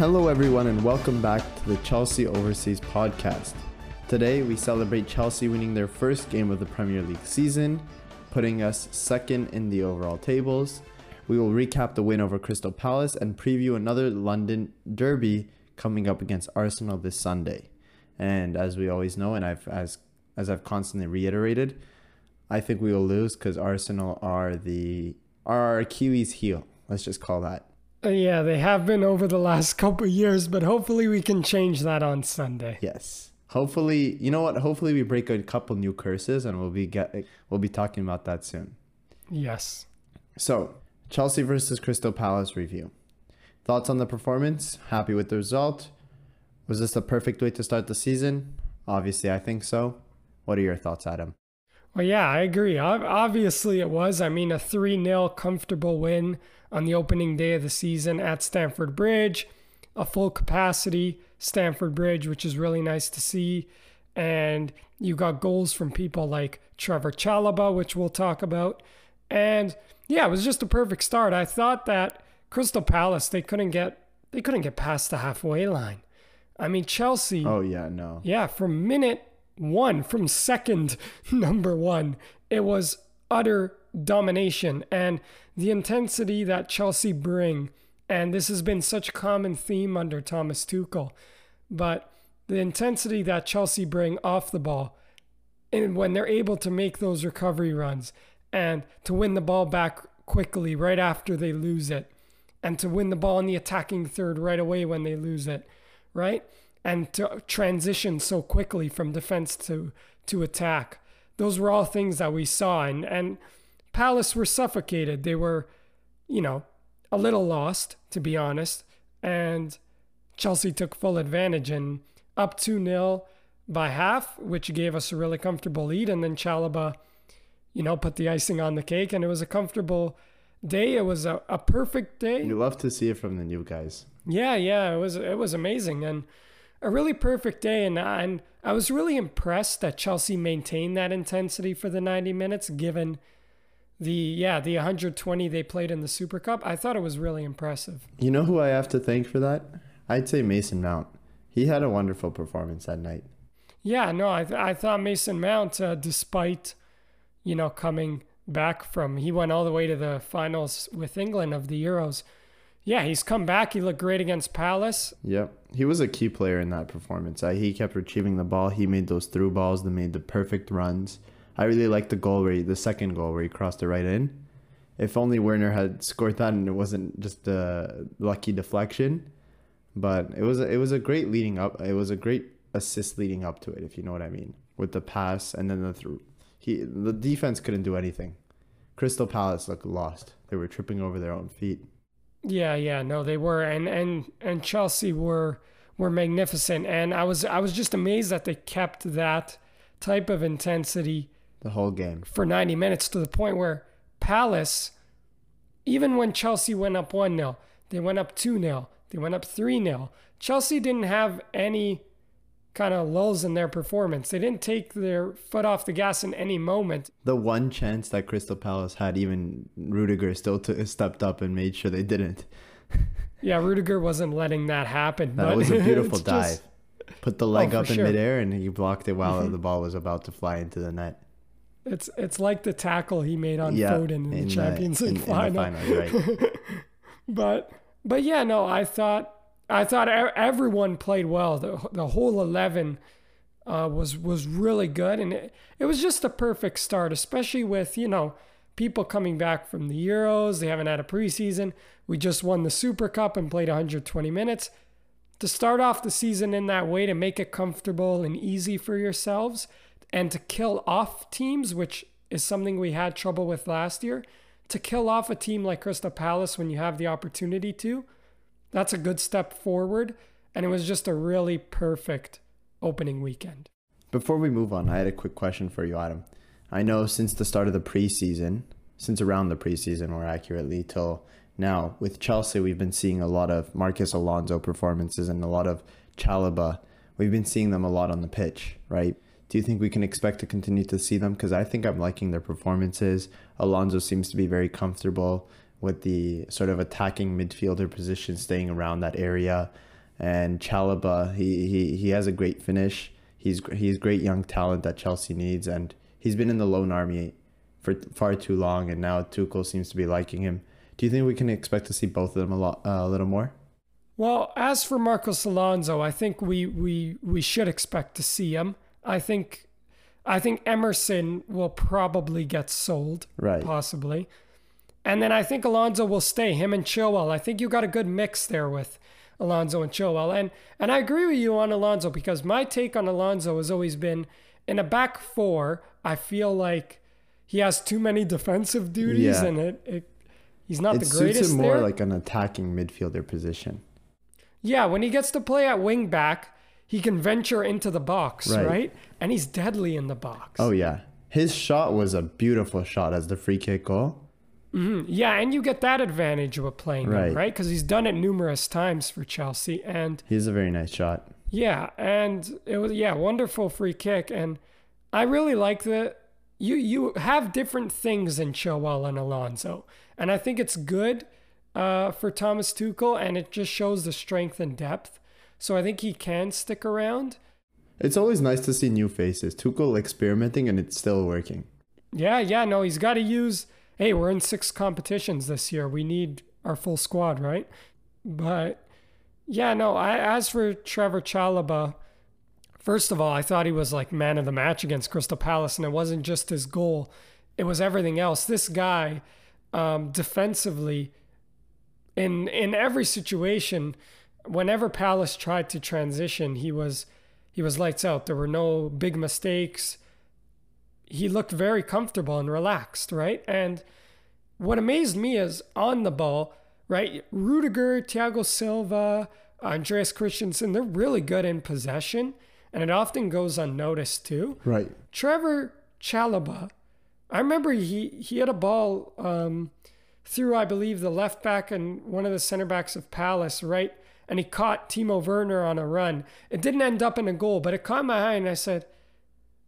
Hello, everyone, and welcome back to the Chelsea Overseas Podcast. Today, we celebrate Chelsea winning their first game of the Premier League season, putting us second in the overall tables. We will recap the win over Crystal Palace and preview another London derby coming up against Arsenal this Sunday. And as we always know, and I've as as I've constantly reiterated, I think we will lose because Arsenal are the are our Achilles heel. Let's just call that. Uh, yeah, they have been over the last couple years, but hopefully we can change that on Sunday. Yes. Hopefully, you know what? Hopefully we break a couple new curses and we'll be get we'll be talking about that soon. Yes. So, Chelsea versus Crystal Palace review. Thoughts on the performance? Happy with the result? Was this the perfect way to start the season? Obviously, I think so. What are your thoughts, Adam? Well, yeah, I agree. Obviously, it was. I mean, a 3 0 comfortable win on the opening day of the season at Stamford Bridge, a full capacity Stamford Bridge, which is really nice to see. And you got goals from people like Trevor Chalobah, which we'll talk about. And yeah, it was just a perfect start. I thought that Crystal Palace, they couldn't get they couldn't get past the halfway line. I mean, Chelsea. Oh yeah, no. Yeah, from minute one, from second number one, it was utter domination and the intensity that Chelsea bring. And this has been such a common theme under Thomas Tuchel. But the intensity that Chelsea bring off the ball, and when they're able to make those recovery runs and to win the ball back quickly right after they lose it, and to win the ball in the attacking third right away when they lose it, right? And to transition so quickly from defense to to attack. Those were all things that we saw and and Palace were suffocated. They were, you know, a little lost, to be honest. And Chelsea took full advantage and up 2 0 by half, which gave us a really comfortable lead. And then Chalobah, you know, put the icing on the cake. And it was a comfortable day. It was a, a perfect day. You love to see it from the new guys. Yeah, yeah. It was it was amazing. And a really perfect day. And, and I was really impressed that Chelsea maintained that intensity for the 90 minutes, given – the yeah the 120 they played in the Super Cup. I thought it was really impressive. You know who I have to thank for that? I'd say Mason Mount. He had a wonderful performance that night. Yeah, no, I th- I thought Mason Mount, uh, despite you know coming back from, he went all the way to the finals with England of the Euros. Yeah, he's come back. He looked great against Palace. Yep, he was a key player in that performance. Uh, he kept retrieving the ball. He made those through balls that made the perfect runs. I really liked the goal where he, the second goal where he crossed it right in. If only Werner had scored that and it wasn't just a lucky deflection, but it was a, it was a great leading up. It was a great assist leading up to it, if you know what I mean, with the pass and then the through. He the defense couldn't do anything. Crystal Palace looked lost. They were tripping over their own feet. Yeah, yeah, no, they were, and and and Chelsea were were magnificent, and I was I was just amazed that they kept that type of intensity the whole game for 90 minutes to the point where Palace, even when Chelsea went up 1 0, they went up 2 0, they went up 3 0. Chelsea didn't have any kind of lulls in their performance. They didn't take their foot off the gas in any moment. The one chance that Crystal Palace had, even Rudiger still t- stepped up and made sure they didn't. yeah, Rudiger wasn't letting that happen. That was a beautiful dive. Just... Put the oh, leg oh, up in sure. midair and he blocked it while the ball was about to fly into the net. It's it's like the tackle he made on yeah, Foden in, in the Champions League final. In final right. but but yeah, no, I thought I thought everyone played well. The the whole eleven uh, was was really good, and it, it was just a perfect start, especially with you know people coming back from the Euros. They haven't had a preseason. We just won the Super Cup and played 120 minutes. To start off the season in that way, to make it comfortable and easy for yourselves, and to kill off teams, which is something we had trouble with last year, to kill off a team like Crystal Palace when you have the opportunity to, that's a good step forward. And it was just a really perfect opening weekend. Before we move on, I had a quick question for you, Adam. I know since the start of the preseason, since around the preseason more accurately, till now, with Chelsea, we've been seeing a lot of Marcos Alonso performances and a lot of Chalobah. We've been seeing them a lot on the pitch, right? Do you think we can expect to continue to see them? Because I think I'm liking their performances. Alonso seems to be very comfortable with the sort of attacking midfielder position, staying around that area. And Chalobah, he, he, he has a great finish. He's he's great young talent that Chelsea needs, and he's been in the loan army for far too long, and now Tuchel seems to be liking him. Do you think we can expect to see both of them a lot, uh, a little more? Well, as for Marcos Alonso, I think we we we should expect to see him. I think I think Emerson will probably get sold, right? Possibly, and then I think Alonso will stay. Him and Chilwell. I think you got a good mix there with Alonso and Chilwell, and and I agree with you on Alonso because my take on Alonso has always been in a back four. I feel like he has too many defensive duties, Yeah. and it, it he's not it the suits greatest him more there. like an attacking midfielder position. Yeah, when he gets to play at wing back, he can venture into the box, Right. right? And he's deadly in the box. Oh yeah, his shot was a beautiful shot as the free kick goal. Mhm. Yeah, and you get that advantage with playing him, Right. right? Because he's done it numerous times for Chelsea. And He's a very nice shot. yeah, and it was yeah, wonderful free kick. And I really like the you you have different things in Chilwell and Alonso. And I think it's good uh, for Thomas Tuchel and it just shows the strength and depth. So I think he can stick around. It's always nice to see new faces. Tuchel experimenting and it's still working. Yeah, yeah, no, he's got to use. Hey, we're in six competitions this year. We need our full squad, right? But yeah, no. I, as for Trevor Chalobah, first of all, I thought he was like man of the match against Crystal Palace, and it wasn't just his goal; it was everything else. This guy, um, defensively, in in every situation, whenever Palace tried to transition, he was he was lights out. There were no big mistakes he looked very comfortable and relaxed, right? And what amazed me is on the ball, right? Rudiger, Thiago Silva, Andreas Christensen, they're really good in possession, and it often goes unnoticed too. Right. Trevor Chalobah, I remember he he had a ball um, through, I believe, the left back and one of the center backs of Palace, right? And he caught Timo Werner on a run. It didn't end up in a goal, but it caught my eye, and I said,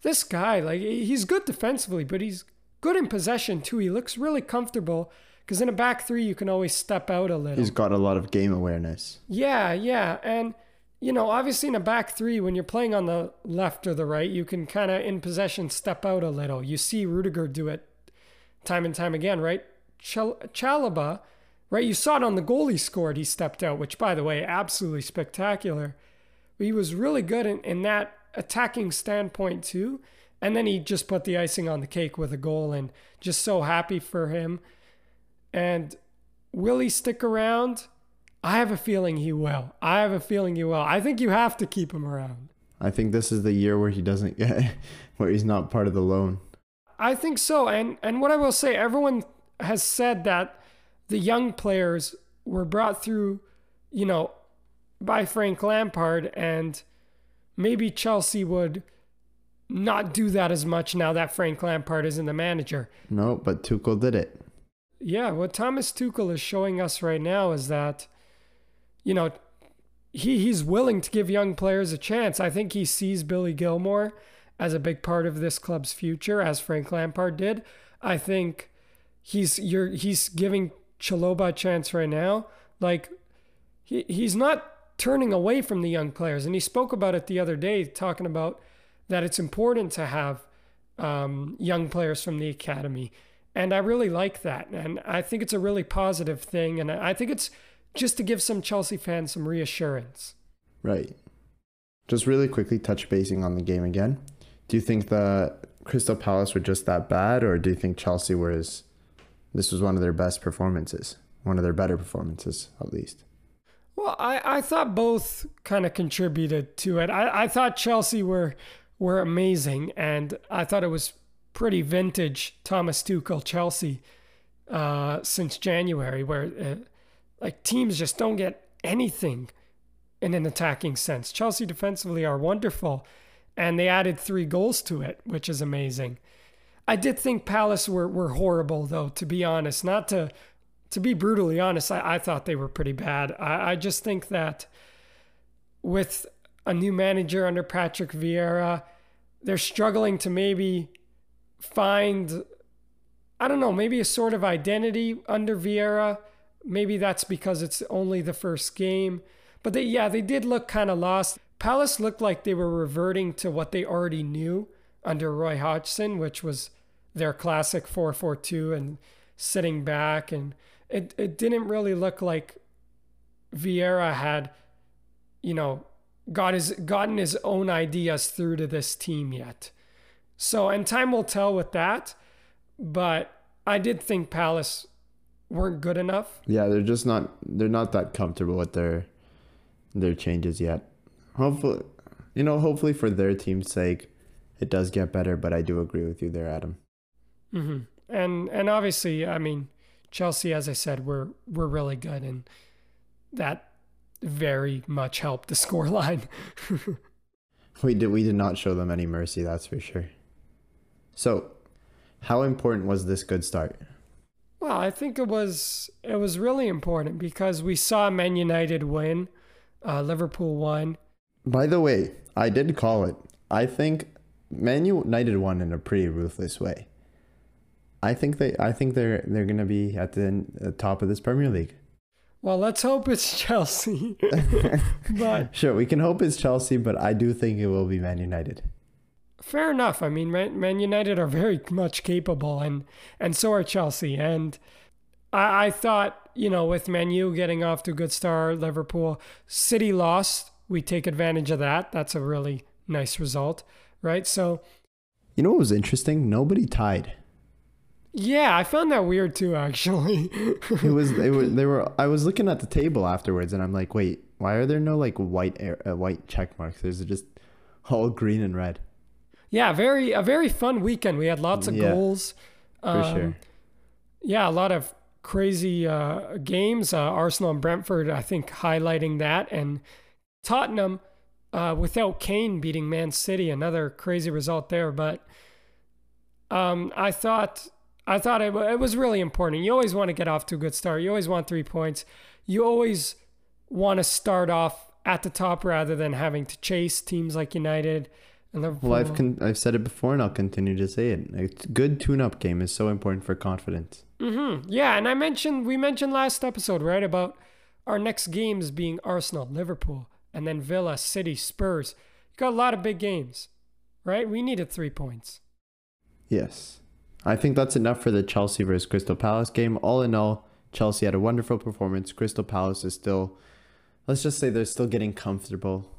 "This guy, like, he's good defensively, but he's good in possession too. He looks really comfortable." Because in a back three, you can always step out a little. He's got a lot of game awareness. Yeah, yeah. And, you know, obviously in a back three, when you're playing on the left or the right, you can kind of in possession step out a little. You see Rudiger do it time and time again, right? Chal- Chalobah, right? You saw it on the goal he scored. He stepped out, which, by the way, absolutely spectacular. But he was really good in, in that attacking standpoint, too. And then he just put the icing on the cake with a goal and just so happy for him. And will he stick around? I have a feeling he will. I have a feeling he will. I think you have to keep him around. I think this is the year where he doesn't get, where he's not part of the loan. I think so. And and what I will say, everyone has said that the young players were brought through, you know, by Frank Lampard, and maybe Chelsea would not do that as much now that Frank Lampard isn't the manager. No, but Tuchel did it. Yeah, what Thomas Tuchel is showing us right now is that, you know, he he's willing to give young players a chance. I think he sees Billy Gilmour as a big part of this club's future, as Frank Lampard did. I think he's you're he's giving Chalobah a chance right now. Like he he's not turning away from the young players, and he spoke about it the other day, talking about that it's important to have um, young players from the academy. And I really like that. And I think it's a really positive thing. And I think it's just to give some Chelsea fans some reassurance. Right. Just really quickly touch basing on the game again. Do you think the Crystal Palace were just that bad, or do you think Chelsea was? This was one of their best performances, one of their better performances, at least. Well, I, I thought both kind of contributed to it. I, I thought Chelsea were were amazing, and I thought it was pretty vintage Thomas Tuchel Chelsea uh, since January, where uh, like teams just don't get anything in an attacking sense. Chelsea defensively are wonderful, and they added three goals to it, which is amazing. I did think Palace were, were horrible, though, to be honest. Not to to be brutally honest, I, I thought they were pretty bad. I, I just think that with a new manager under Patrick Vieira, they're struggling to maybe find, I don't know, maybe a sort of identity under Vieira. Maybe that's because it's only the first game. But they, yeah, they did look kind of lost. Palace looked like they were reverting to what they already knew under Roy Hodgson, which was their classic 4 4 2 and sitting back. And it, it didn't really look like Vieira had, you know, got his, gotten his own ideas through to this team yet. So, and time will tell with that. But I did think Palace weren't good enough. Yeah, they're just not they're not that comfortable with their their changes yet. Hopefully, you know, hopefully for their team's sake, it does get better. But I do agree with you there, Adam. Mm-hmm. And and obviously, I mean, Chelsea, as I said, we're we're really good, and that very much helped the scoreline. we did we did not show them any mercy, that's for sure. So, how important was this good start? Well, I think it was it was really important because we saw Man United win, uh, Liverpool won. By the way, I did call it. I think Man United won in a pretty ruthless way. I think they I think they're they're gonna be at the, the top of this Premier League. Well, let's hope it's Chelsea. but sure, we can hope it's Chelsea, but I do think it will be Man United fair enough. I mean, Man, Man United are very much capable, and and so are Chelsea. And I, I thought, you know, with Man U getting off to a good start, Liverpool, City lost. We take advantage of that. That's a really nice result, right? So, you know what was interesting? Nobody tied. Yeah, I found that weird too. Actually, it was they were they were. I was looking at the table afterwards, and I'm like, wait, why are there no like white air, uh, white check marks? There's just all green and red yeah, very a very fun weekend. We had lots of yeah, goals. Um, for sure. Yeah, a lot of crazy uh, games. Uh, Arsenal and Brentford, I think, highlighting that, and Tottenham uh, without Kane beating Man City, another crazy result there. But um, I thought I thought it, it was really important. You always want to get off to a good start. You always want three points. You always want to start off at the top rather than having to chase teams like United and Liverpool. well, I've con- I've said it before, and I'll continue to say it. A good tune-up game is so important for confidence. Mm-hmm. Yeah, and I mentioned we mentioned last episode right about our next games being Arsenal, Liverpool, and then Villa, City, Spurs. You got a lot of big games, right? We needed three points. Yes, I think that's enough for the Chelsea versus Crystal Palace game. All in all, Chelsea had a wonderful performance. Crystal Palace is still, let's just say, they're still getting comfortable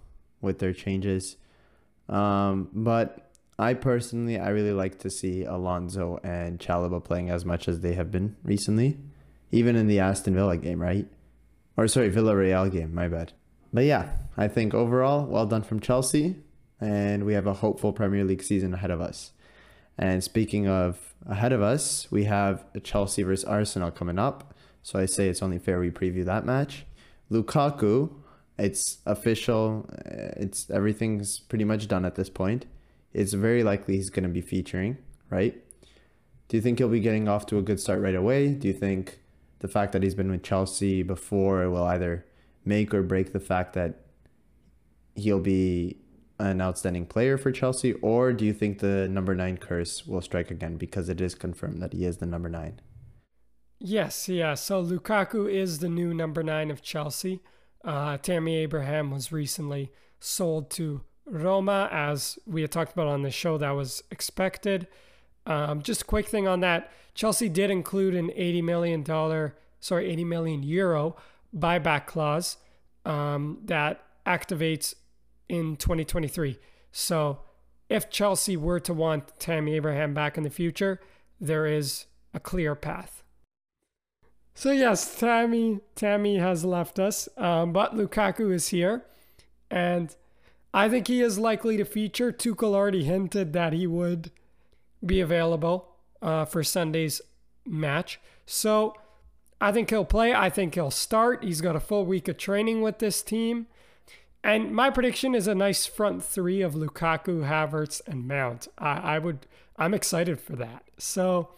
with their changes. Um, but I personally, I really like to see Alonso and Chalobah playing as much as they have been recently, even in the Aston Villa game, right? Or sorry, Villarreal game. My bad. But yeah, I think overall, well done from Chelsea, and we have a hopeful Premier League season ahead of us. And speaking of ahead of us, we have Chelsea versus Arsenal coming up. So I say it's only fair we preview that match. Lukaku it's official. It's everything's pretty much done at this point. It's very likely he's going to be featuring, right? Do you think he'll be getting off to a good start right away? Do you think the fact that he's been with Chelsea before will either make or break the fact that he'll be an outstanding player for Chelsea, or do you think the number nine curse will strike again because it is confirmed that he is the number nine? Yes, yeah. So Lukaku is the new number nine of Chelsea. Uh, Tammy Abraham was recently sold to Roma, as we had talked about on the show. That was expected. Um, just a quick thing on that: Chelsea did include an eighty million dollar, sorry, eighty million euro buyback clause um, that activates in 2023. So, if Chelsea were to want Tammy Abraham back in the future, there is a clear path. So yes, Tammy Tammy has left us, um, but Lukaku is here, and I think he is likely to feature. Tuchel already hinted that he would be available uh, for Sunday's match, so I think he'll play. I think he'll start. He's got a full week of training with this team, and my prediction is a nice front three of Lukaku, Havertz, and Mount. I, I would. I'm excited for that. So,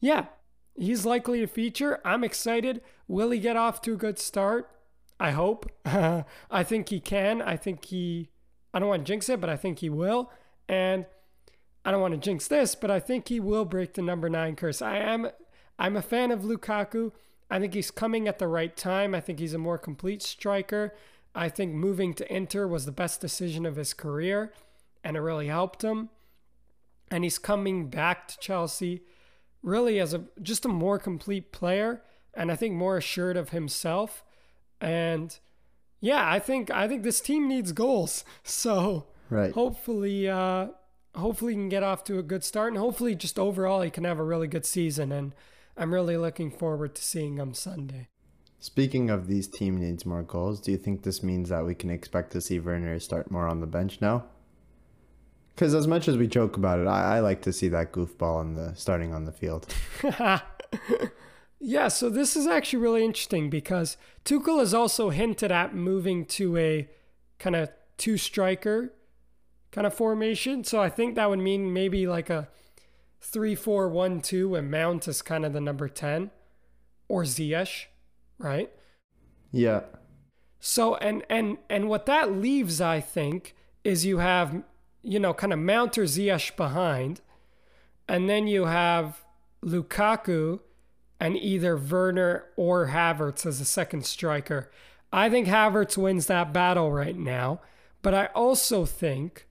yeah, he's likely to feature. I'm excited. Will he get off to a good start? I hope. I think he can. I think he, I don't want to jinx it, but I think he will. And I don't want to jinx this, but I think he will break the number nine curse. I am, I'm a fan of Lukaku. I think he's coming at the right time. I think he's a more complete striker. I think moving to Inter was the best decision of his career, and it really helped him. And he's coming back to Chelsea really as a just a more complete player and I think more assured of himself. And yeah, I think I think this team needs goals. So Right. hopefully uh hopefully he can get off to a good start and hopefully just overall he can have a really good season and I'm really looking forward to seeing him Sunday. Speaking of these team needs more goals, do you think this means that we can expect to see Werner start more on the bench now? Because as much as we joke about it, I, I like to see that goofball on the starting on the field. yeah, so this is actually really interesting because Tuchel has also hinted at moving to a kind of two striker kind of formation. So I think that would mean maybe like a 3 4 1 2 and Mount is kind of the number 10 or Ziyech, right? Yeah. So and and and what that leaves I think is you have you know kind of Mount or Ziyech behind and then you have Lukaku and either Werner or Havertz as a second striker. I think Havertz wins that battle right now, but I also think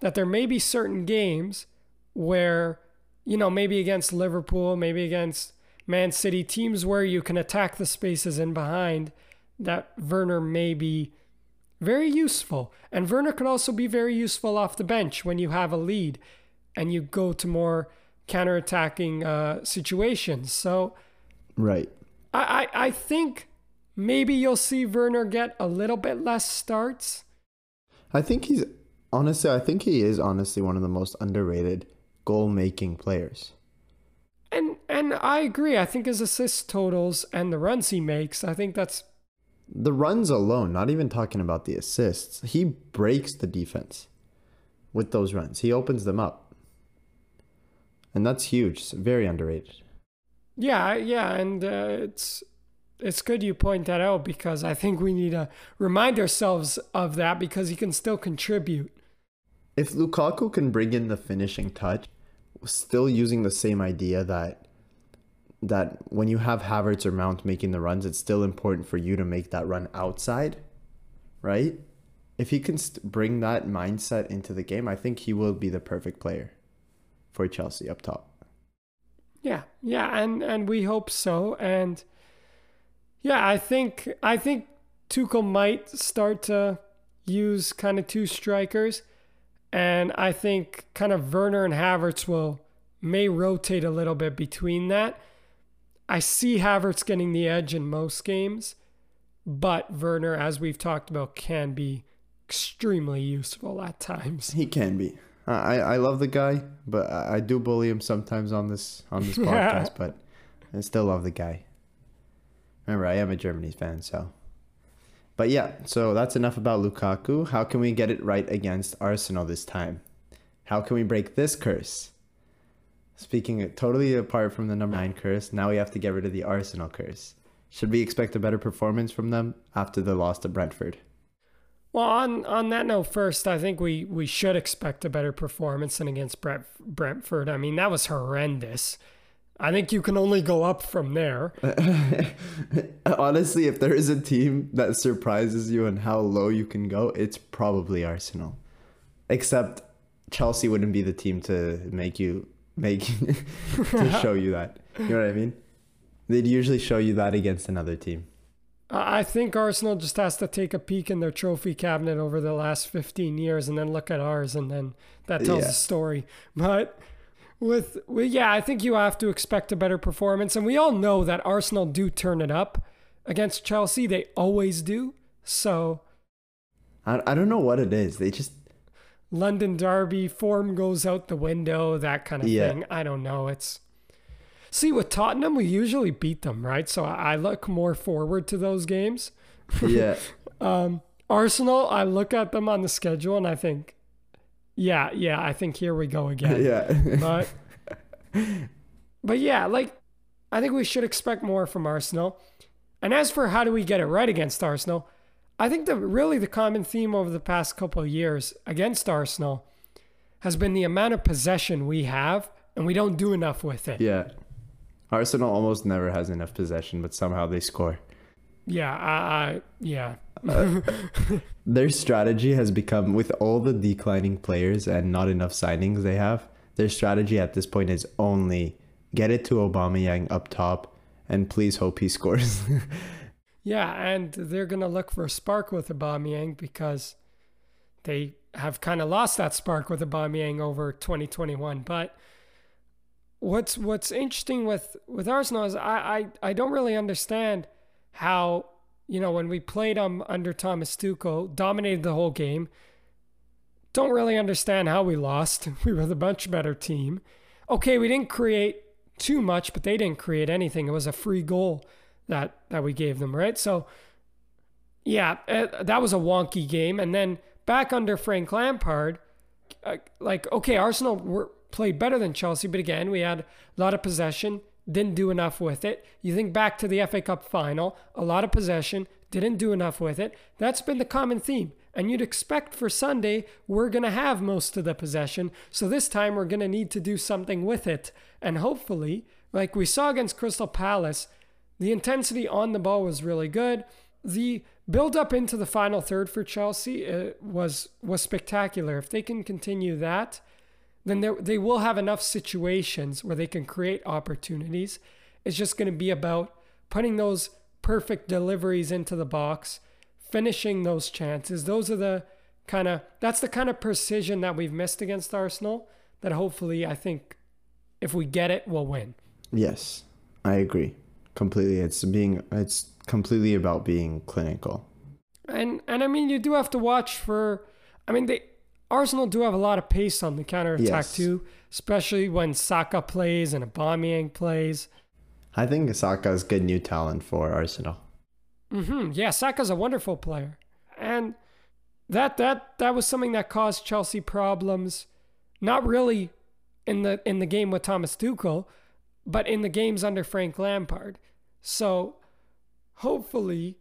that there may be certain games where, you know, maybe against Liverpool, maybe against Man City, teams where you can attack the spaces in behind, that Werner may be very useful. And Werner can also be very useful off the bench when you have a lead and you go to more counterattacking uh, situations. So Right. I, I, I think maybe you'll see Werner get a little bit less starts. I think he's honestly, I think he is honestly one of the most underrated goal making players. And I agree. I think his assist totals and the runs he makes, I think that's The runs alone, not even talking about the assists, he breaks the defense with those runs. He opens them up. And that's huge. It's very underrated. yeah, yeah, and uh, it's it's good you point that out because I think we need to remind ourselves of that because he can still contribute. If Lukaku can bring in the finishing touch, still using the same idea that that when you have Havertz or Mount making the runs, it's still important for you to make that run outside, right? If he can st- bring that mindset into the game, I think he will be the perfect player for Chelsea up top. Yeah, yeah, and and we hope so. And yeah, I think I think Tuchel might start to use kind of two strikers, and I think kind of Werner and Havertz will may rotate a little bit between that. I see Havertz getting the edge in most games, but Werner, as we've talked about, can be extremely useful at times. He can be. I, I love the guy, but I do bully him sometimes on this on this podcast. but I still love the guy. Remember, I am a Germany fan, so. But yeah, so that's enough about Lukaku. How can we get it right against Arsenal this time? How can we break this curse? Speaking totally apart from the number nine curse, now we have to get rid of the Arsenal curse. Should we expect a better performance from them after the loss to Brentford? Well, on on that note, first, I think we we should expect a better performance than against Brent, Brentford. I mean, that was horrendous. I think you can only go up from there. Honestly, if there is a team that surprises you and how low you can go, it's probably Arsenal. Except Chelsea wouldn't be the team to make you make to show you that. You know what I mean? They'd usually show you that against another team. I think Arsenal just has to take a peek in their trophy cabinet over the last 15 years and then look at ours, and then that tells Yeah. the story. But with, with, yeah, I think you have to expect a better performance. And we all know that Arsenal do turn it up against Chelsea, they always do. So, I, I don't know what it is. They just London Derby form goes out the window, that kind of Yeah. thing. I don't know. It's see with Tottenham, we usually beat them, right? So I look more forward to those games. yeah. Um, Arsenal, I look at them on the schedule and I think, yeah, yeah, I think here we go again. yeah. But but yeah, like I think we should expect more from Arsenal. And as for how do we get it right against Arsenal, I think the really the common theme over the past couple of years against Arsenal has been the amount of possession we have and we don't do enough with it. yeah. Arsenal almost never has enough possession, but somehow they score. Yeah, I, I yeah. Uh, their strategy has become, with all the declining players and not enough signings they have, their strategy at this point is only get it to Aubameyang up top and please hope he scores. yeah, and they're going to look for a spark with Aubameyang because they have kind of lost that spark with Aubameyang over 2021. But what's what's interesting with with Arsenal is I I, I don't really understand how you know when we played them under Thomas Tuchel, dominated the whole game. Don't really understand how we lost. We were the much better team. Okay, we didn't create too much, but they didn't create anything. It was a free goal that that we gave them, right? So yeah, it, uh, that was a wonky game. And then back under Frank Lampard, uh, like okay, Arsenal were played better than Chelsea, but again, we had a lot of possession, didn't do enough with it. You think back to the FA Cup final, a lot of possession, didn't do enough with it. That's been the common theme. And you'd expect for Sunday, we're going to have most of the possession. So this time, we're going to need to do something with it. And hopefully, like we saw against Crystal Palace, the intensity on the ball was really good. The build up into the final third for Chelsea uh, was was spectacular. If they can continue that, then they will have enough situations where they can create opportunities. It's just going to be about putting those perfect deliveries into the box, finishing those chances. Those are the kind of that's the kind of precision that we've missed against Arsenal that hopefully I think if we get it, we'll win. Yes, I agree completely. It's being it's completely about being clinical. And and I mean you do have to watch for I mean they Arsenal do have a lot of pace on the counter attack yes. too, especially when Saka plays and Aubameyang plays. I think Saka's good new talent for Arsenal. Mm-hmm. Yeah, Saka's a wonderful player, and that that that was something that caused Chelsea problems. Not really in the in the game with Thomas Tuchel, but in the games under Frank Lampard. So hopefully,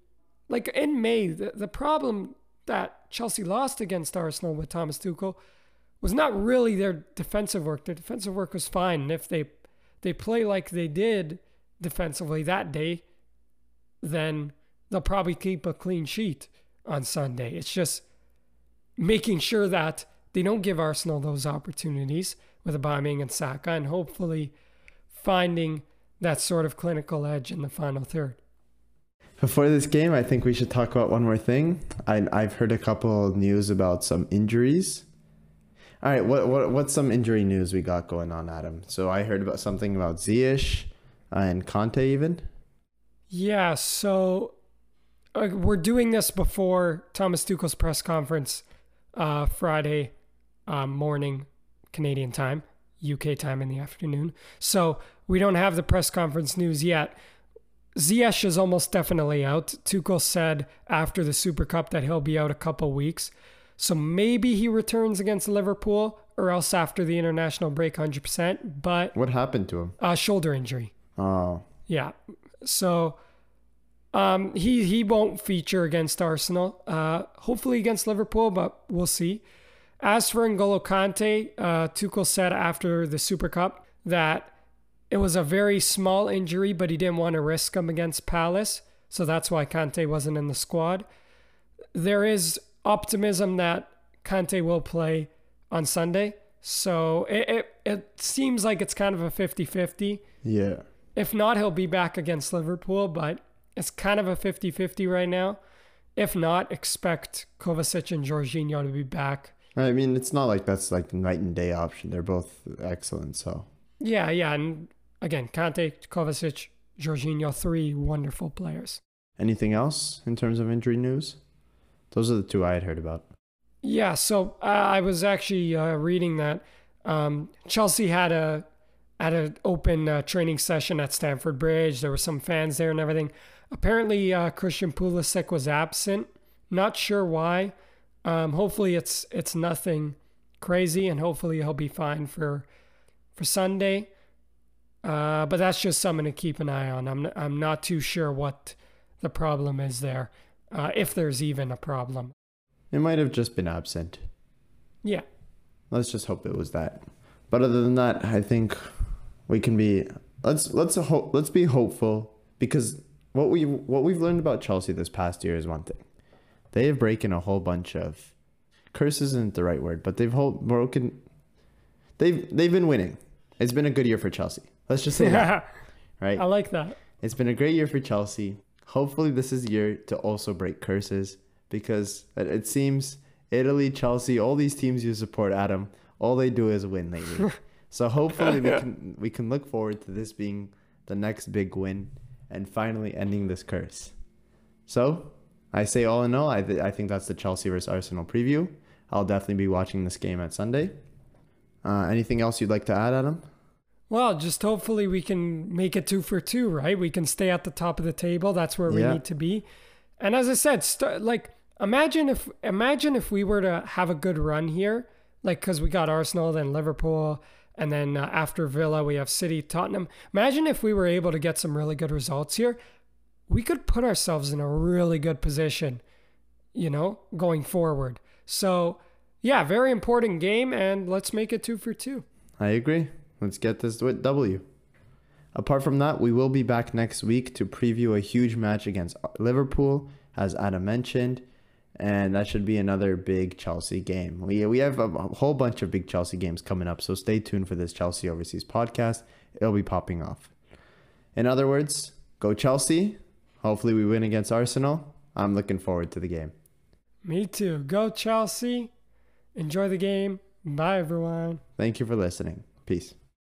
like in May, the, the problem that Chelsea lost against Arsenal with Thomas Tuchel was not really their defensive work. Their defensive work was fine, and if they they play like they did defensively that day, then they'll probably keep a clean sheet on Sunday. It's just making sure that they don't give Arsenal those opportunities with Aubameyang and Saka, and hopefully finding that sort of clinical edge in the final third. Before this game, I think we should talk about one more thing. I, I've heard a couple news about some injuries. All right, what, what what's some injury news we got going on, Adam? So I heard about something about Ziyech and Kanté even. Yeah, so uh, we're doing this before Thomas Tuchel's press conference uh, Friday uh, morning Canadian time, UK time in the afternoon. So we don't have the press conference news yet. Ziyech is almost definitely out. Tuchel said after the Super Cup that he'll be out a couple weeks. So maybe he returns against Liverpool or else after the international break 100%. But what happened to him? Uh, shoulder injury. Oh. Yeah. So um, he he won't feature against Arsenal. Uh, hopefully against Liverpool, but we'll see. As for N'Golo Kante, uh, Tuchel said after the Super Cup that it was a very small injury, but he didn't want to risk him against Palace. So that's why Kante wasn't in the squad. There is optimism that Kante will play on Sunday. So it, it, it seems like it's kind of a 50 50. Yeah. If not, he'll be back against Liverpool, but it's kind of a 50 50 right now. If not, expect Kovacic and Jorginho to be back. I mean, it's not like that's like night and day option. They're both excellent, so. Yeah, yeah. And again, Kante, Kovacic, Jorginho, three wonderful players. Anything else in terms of injury news? Those are the two I had heard about. Yeah, so uh, I was actually uh, reading that um, Chelsea had a had an open uh, training session at Stamford Bridge. There were some fans there and everything. Apparently, uh, Christian Pulisic was absent. Not sure why. Um, hopefully, it's it's nothing crazy, and hopefully he'll be fine for for Sunday. Uh, but that's just something to keep an eye on. I'm I'm not too sure what the problem is there, uh, if there's even a problem. It might have just been absent. Yeah. Let's just hope it was that. But other than that, I think we can be let's let's hope let's be hopeful because what we what we've learned about Chelsea this past year is one thing. They have broken a whole bunch of curses isn't the right word, but they've whole broken they've they've been winning. It's been a good year for Chelsea. Let's just say that. Right? I like that. It's been a great year for Chelsea. Hopefully this is year to also break curses because it, it seems Italy, Chelsea, all these teams you support, Adam, all they do is win lately. so hopefully we can we can look forward to this being the next big win and finally ending this curse. So I say all in all, I, th- I think that's the Chelsea versus Arsenal preview. I'll definitely be watching this game at Sunday. Uh, anything else you'd like to add, Adam? Well, just hopefully we can make it two for two, right? We can stay at the top of the table. That's where we Yeah. need to be. And as I said, start, like imagine if imagine if we were to have a good run here, like because we got Arsenal, then Liverpool, and then uh, after Villa we have City, Tottenham. Imagine if we were able to get some really good results here. We could put ourselves in a really good position, you know, going forward. So yeah, very important game, and let's make it two for two. I agree. Let's get this with W. Apart from that, we will be back next week to preview a huge match against Liverpool, as Adam mentioned, and that should be another big Chelsea game. We we have a, a whole bunch of big Chelsea games coming up, so stay tuned for this Chelsea Overseas podcast. It'll be popping off. In other words, go Chelsea. Hopefully, we win against Arsenal. I'm looking forward to the game. Me too. Go Chelsea. Enjoy the game. Bye, everyone. Thank you for listening. Peace.